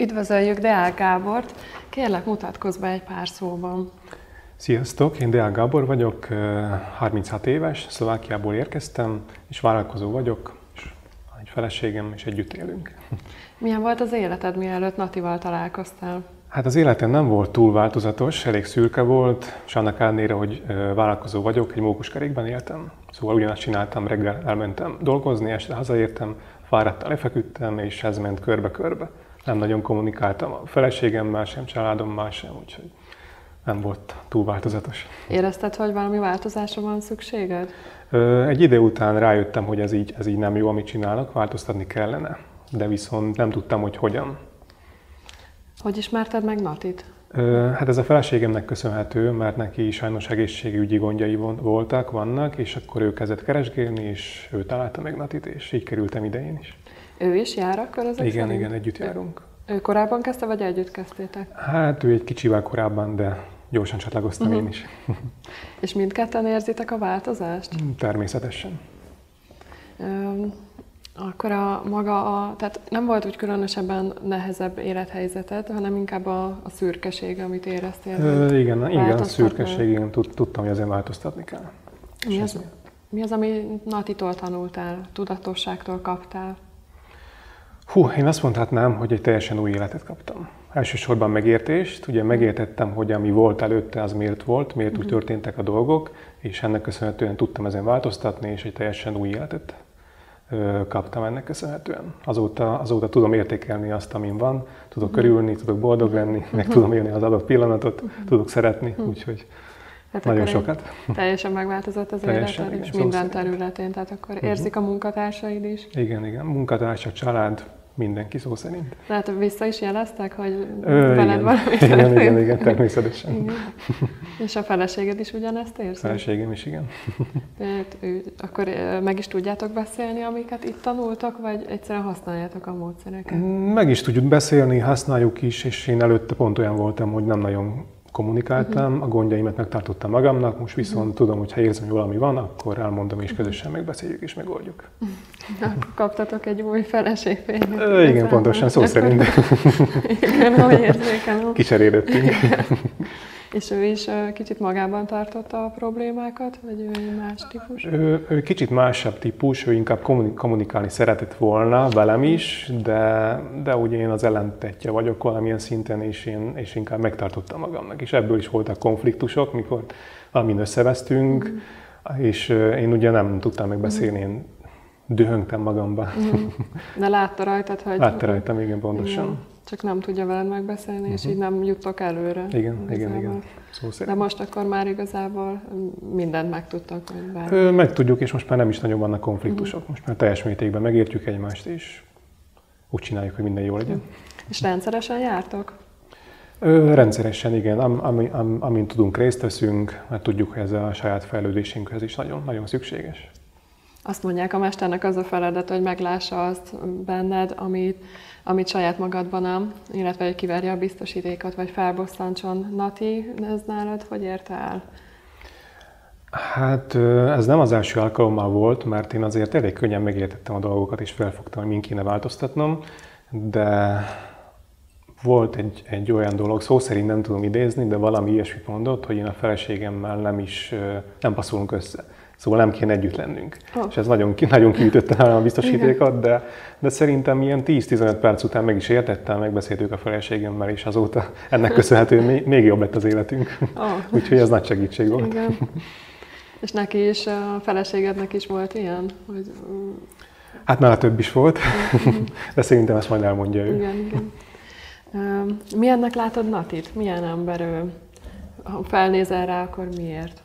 Üdvözöljük Deák Gábort. Kérlek, mutatkozz be egy pár szóban. Sziasztok, én Deák Gábor vagyok, 36 éves, Szlovákiából érkeztem, és vállalkozó vagyok, és egy feleségem, és együtt élünk. Milyen volt az életed, mielőtt Natival találkoztál? Hát az életem nem volt túl változatos, elég szürke volt, és annak ellenére, hogy vállalkozó vagyok, egy mókuskerékben éltem. Szóval ugyanazt csináltam, reggel elmentem dolgozni, este hazaértem, fáradtan lefeküdtem, és ez ment körbe-körbe. Nem nagyon kommunikáltam a feleségemmel sem, családommal sem, úgyhogy nem volt túl változatos. Érezted, hogy valami változásra van szükséged? Egy idő után rájöttem, hogy ez így, ez így nem jó, amit csinálnak, változtatni kellene, de viszont nem tudtam, hogy hogyan. Hogy ismerted meg Natit? Hát ez a feleségemnek köszönhető, mert neki sajnos egészségügyi gondjai voltak, vannak, és akkor ő kezdett keresgélni, és ő találta meg Natit, és így kerültem ide én is. Ő is jár akkor ezek Igen, szerint? igen, együtt járunk. Ő korábban kezdte, vagy együtt kezdtétek? Hát ő egy kicsivel korábban, de gyorsan csatlakoztam uh-huh. én is. És mindketten érzitek a változást? Természetesen. Üm, akkor a maga, a, tehát nem volt úgy különösebben nehezebb élethelyzeted, hanem inkább a, a szürkeség, amit éreztél? Ö, igen, igen, a szürkeség, igen, tudtam, hogy ezen változtatni kell. Mi az, mi az, ami Natitól tanultál, tudatosságtól kaptál? Hú, én azt mondhatnám, hogy egy teljesen új életet kaptam. Elsősorban megértést, ugye megértettem, hogy ami volt előtte, az miért volt, miért úgy mhm. történtek a dolgok, és ennek köszönhetően tudtam ezen változtatni, és egy teljesen új életet kaptam ennek köszönhetően. Azóta, azóta tudom értékelni azt, amin van, tudok körülni, tudok boldog lenni, uh-huh. meg tudom élni az adott pillanatot, tudok szeretni, úgyhogy tehát nagyon sokat. Teljesen megváltozott az életed, és minden területén, tehát akkor érzik a munkatársaid is? Igen, igen, munkatársak, család, mindenki szó szerint. Tehát vissza is jeleztek, hogy Ö, veled valami igen, igen, igen, igen, természetesen. Igen. És a feleséged is ugyanezt érzi? Feleségem is, igen. Tehát ő, akkor meg is tudjátok beszélni, amiket itt tanultak, vagy egyszerűen használjátok a módszereket? Meg is tudjuk beszélni, használjuk is, és én előtte pont olyan voltam, hogy nem nagyon kommunikáltam, uh-huh. a gondjaimat megtartottam magamnak, most viszont uh-huh. tudom, hogy ha érzem, hogy valami van, akkor elmondom, és közösen megbeszéljük és megoldjuk. Akkor kaptatok egy új feleségfényet. Igen, pontosan, szó szerint. Igen, hogy érzékelem. Kicserélődtünk. És ő is kicsit magában tartotta a problémákat, vagy ő más típus? Ő, ő kicsit másabb típus, ő inkább kommunikálni szeretett volna velem is, de, de ugye én az ellentetje vagyok valamilyen szinten, és én és inkább megtartottam magamnak. És ebből is voltak konfliktusok, mikor valamin összevesztünk, mm. és én ugye nem tudtam megbeszélni, én dühöngtem magamban. Mm. De látta rajtad, hogy... Látta rajtam, igen, pontosan. Igen. Csak nem tudja veled megbeszélni, uh-huh. és mhm. így nem juttok előre. Igen, igazából. igen, igen. Szó De most akkor már igazából mindent megtudtak, hogy bár... Ö, meg tudjuk, és most már nem is nagyon vannak konfliktusok. Uh-huh. Most már teljes mértékben megértjük egymást, és úgy csináljuk, hogy minden jó legyen. Uh-huh. És rendszeresen jártok? Ö, rendszeresen, igen. Am, am, am, amint tudunk, részt veszünk, mert tudjuk, hogy ez a saját fejlődésünkhez is nagyon, nagyon szükséges. Azt mondják, a mesternek az a feladat, hogy meglássa azt benned, amit, amit saját magadban nem, illetve hogy kiverje a biztosítékot, vagy felbosszantson. Nati, ez nálad hogy érte el? Hát ez nem az első alkalommal volt, mert én azért elég könnyen megértettem a dolgokat, és felfogtam, hogy min kéne változtatnom, de volt egy, egy olyan dolog, szó szerint nem tudom idézni, de valami ilyesmit mondott, hogy én a feleségemmel nem is, nem passzolunk össze. Szóval nem kéne együtt lennünk. Oh. És ez nagyon, nagyon kiütötte a biztosítékat, de, de szerintem ilyen 10-15 perc után meg is értettem, megbeszéltük a feleségemmel, és azóta ennek köszönhetően még, még jobb lett az életünk. Oh. Úgyhogy ez nagy segítség volt. Igen. És neki is, a feleségednek is volt ilyen? Hogy... Hát nála több is volt, de szerintem ezt majd elmondja ő. Igen, igen. Milyennek látod Natit? Milyen ember ő? Ha felnézel rá, akkor miért?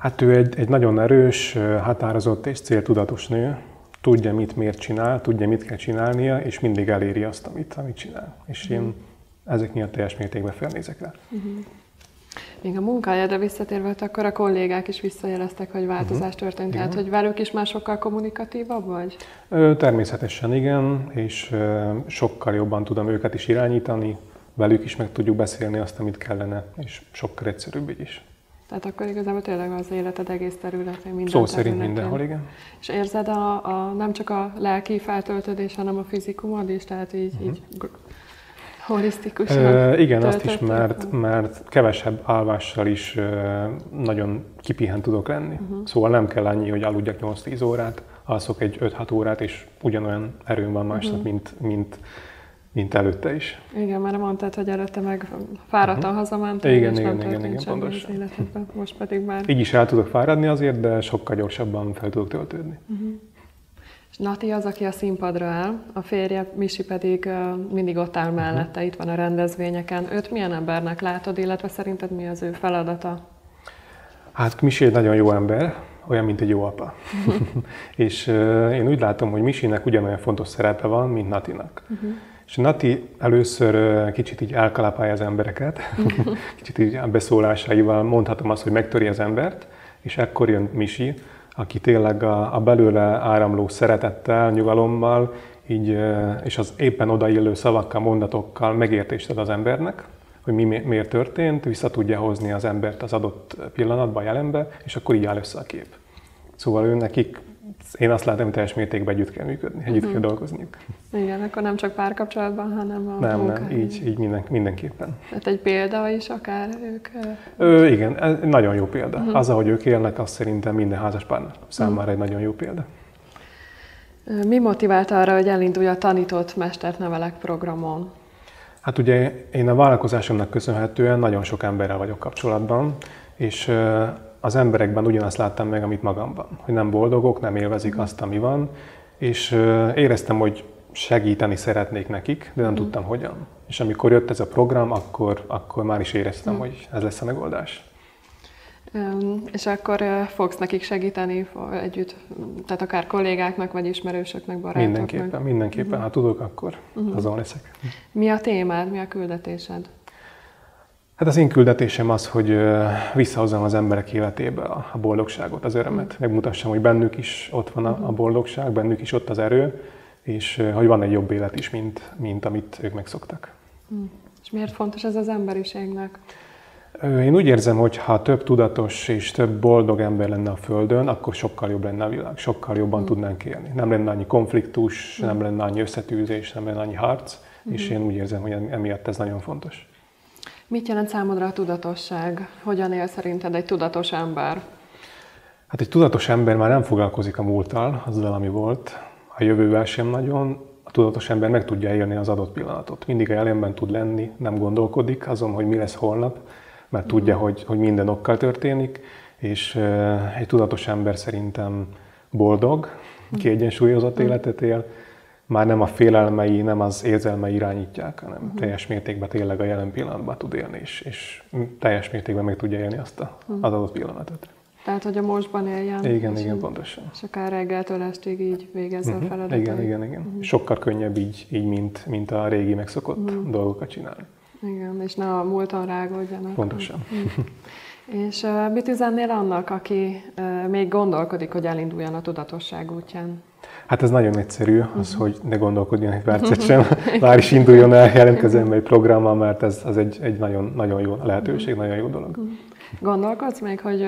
Hát ő egy, egy nagyon erős, határozott és céltudatos nő. Tudja, mit miért csinál, tudja, mit kell csinálnia, és mindig eléri azt, amit, amit csinál. És uh-huh. én mhm. ezek miatt teljes mértékben felnézek rá. Uh-huh. Még a munkájára visszatérve, akkor a kollégák is visszajeleztek, hogy változás uh-huh. történt. Igen. Tehát, hogy velük is már sokkal kommunikatívabb vagy? Természetesen igen, és sokkal jobban tudom őket is irányítani, velük is meg tudjuk beszélni azt, amit kellene, és sokkal egyszerűbb így is. Tehát akkor igazából tényleg az életed egész területén minden Szó szerint mindenhol, igen. És érzed a, a, nem csak a lelki feltöltődés, hanem a fizikumod is, tehát így, uh-huh. így Holisztikusan. Ö, igen, azt is, mert, mert kevesebb alvással is ö, nagyon kipihent tudok lenni. Uh-huh. Szóval nem kell annyi, hogy aludjak 8-10 órát, alszok egy 5-6 órát, és ugyanolyan erőm van másnap, uh-huh. mint, mint, mint előtte is. Igen, mert mondtad, hogy előtte meg fáradtan uh-huh. hazamentél, Igen, és igen, nem igen, igen, pontosan. az életedben. Most pedig már... Így is el tudok fáradni azért, de sokkal gyorsabban fel tudok töltődni. És Nati az, aki a színpadra áll, a férje Misi pedig mindig ott áll mellette, itt van a rendezvényeken. Őt milyen embernek látod, illetve szerinted mi az ő feladata? Hát Misi egy nagyon jó ember, olyan, mint egy jó apa. és uh, én úgy látom, hogy Misinek ugyanolyan fontos szerepe van, mint Natinak. Uh-huh. És Nati először kicsit így elkalapálja az embereket, kicsit így a beszólásaival mondhatom azt, hogy megtöri az embert, és ekkor jön Misi, aki tényleg a, a belőle áramló szeretettel, nyugalommal, így, és az éppen odaillő szavakkal, mondatokkal megértést ad az embernek, hogy mi- miért történt, vissza tudja hozni az embert az adott pillanatba, jelenbe, és akkor így áll össze a kép. Szóval ő nekik, én azt látom, hogy teljes mértékben együtt kell működni, együtt uh-huh. kell dolgozniuk. Igen, akkor nem csak párkapcsolatban, hanem a Nem, nem, munkahelyen. így, így minden, mindenképpen. Tehát egy példa is akár ők. ö, igen, ez nagyon jó példa. Uh-huh. Az, ahogy ők élnek, az szerintem minden házaspár számára egy nagyon jó példa. Mi motivált arra, hogy elindulj a tanított mestert nevelek programon? Hát ugye én a vállalkozásomnak köszönhetően nagyon sok emberrel vagyok kapcsolatban, és az emberekben ugyanazt láttam meg, amit magamban. Hogy nem boldogok, nem élvezik azt, ami van, és éreztem, hogy segíteni szeretnék nekik, de nem tudtam hogyan. És amikor jött ez a program, akkor, akkor már is éreztem, hogy ez lesz a megoldás. Üm, És akkor ö, fogsz nekik segíteni együtt, tehát akár kollégáknak, vagy ismerősöknek, barátoknak? Mindenképpen, mindenképpen, ha tudok, akkor azon leszek. Mi a témád, mi a küldetésed? Hát az én küldetésem az, hogy visszahozzam az emberek életébe a boldogságot, az örömet. Megmutassam, hogy bennük is ott van a boldogság, bennük is ott az erő, és hogy van egy jobb élet is, mint, mint amit ők megszoktak. És miért fontos ez az emberiségnek? Én úgy érzem, hogy ha több tudatos és több boldog ember lenne a Földön, akkor sokkal jobb lenne a világ, sokkal jobban tudnánk élni. Nem lenne annyi konfliktus, nem lenne annyi összetűzés, nem lenne annyi harc, és én úgy érzem, hogy emiatt ez nagyon fontos. Mit jelent számodra a tudatosság? Hogyan él szerinted egy tudatos ember? Hát egy tudatos ember már nem foglalkozik a múlttal, azzal, ami volt, a jövővel sem nagyon. A tudatos ember meg tudja élni az adott pillanatot. Mindig a jelenben tud lenni, nem gondolkodik azon, hogy mi lesz holnap, mert tudja, hogy, hogy minden okkal történik, és egy tudatos ember szerintem boldog, kiegyensúlyozott életet él, már nem a félelmei, nem az érzelmei irányítják, hanem teljes mértékben tényleg a jelen pillanatban tud élni, és, és teljes mértékben meg tudja élni azt a, az adott pillanatot. Tehát, hogy a mostban éljen. Igen, igen, pontosan. És akár reggeltől estig így végezze a Mhm. feladatot. Igen, igen, igen. Sokkal könnyebb így, így mint, mint a régi megszokott dolgokat csinálni. Igen, és ne a múlton rágódjanak. Pontosan. És uh, mit üzennél annak, aki uh, még gondolkodik, hogy elinduljon a tudatosság útján? Hát ez nagyon egyszerű, az, hogy ne gondolkodjon egy percet sem. Már is induljon el, jelentkezzen egy programmal, mert ez az egy, egy nagyon, nagyon jó lehetőség, nagyon jó dolog. Gondolkodsz még, hogy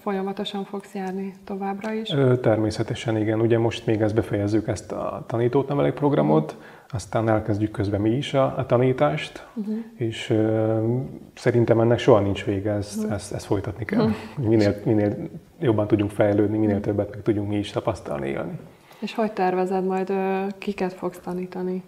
folyamatosan fogsz járni továbbra is? Természetesen igen. Ugye most még ezt befejezzük ezt a tanítót nevelek programot, aztán elkezdjük közben mi is a, a tanítást, uh-huh. és ö, szerintem ennek soha nincs vége, ezt, uh-huh. ezt, ezt folytatni kell. Uh-huh. Minél, minél jobban tudjunk fejlődni, minél többet meg tudjunk mi is tapasztalni, élni. És hogy tervezed majd, kiket fogsz tanítani?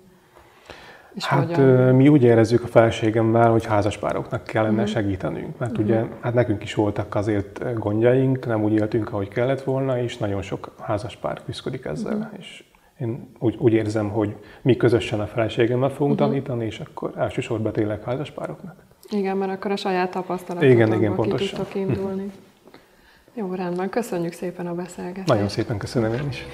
És Hát hogyan? mi úgy érezzük a feleségemmel, hogy házaspároknak kellene uh-huh. segítenünk, mert uh-huh. ugye hát nekünk is voltak azért gondjaink, nem úgy éltünk, ahogy kellett volna, és nagyon sok házaspár küzdik ezzel. Uh-huh. És én úgy, úgy érzem, hogy mi közösen a feleségemmel fogunk uh-huh. tanítani, és akkor elsősorban tényleg házaspároknak. Igen, mert akkor a saját tapasztalatokból Igen, igen, pontosan. tudtok indulni. Jó, rendben. Köszönjük szépen a beszélgetést. Nagyon szépen köszönöm én is.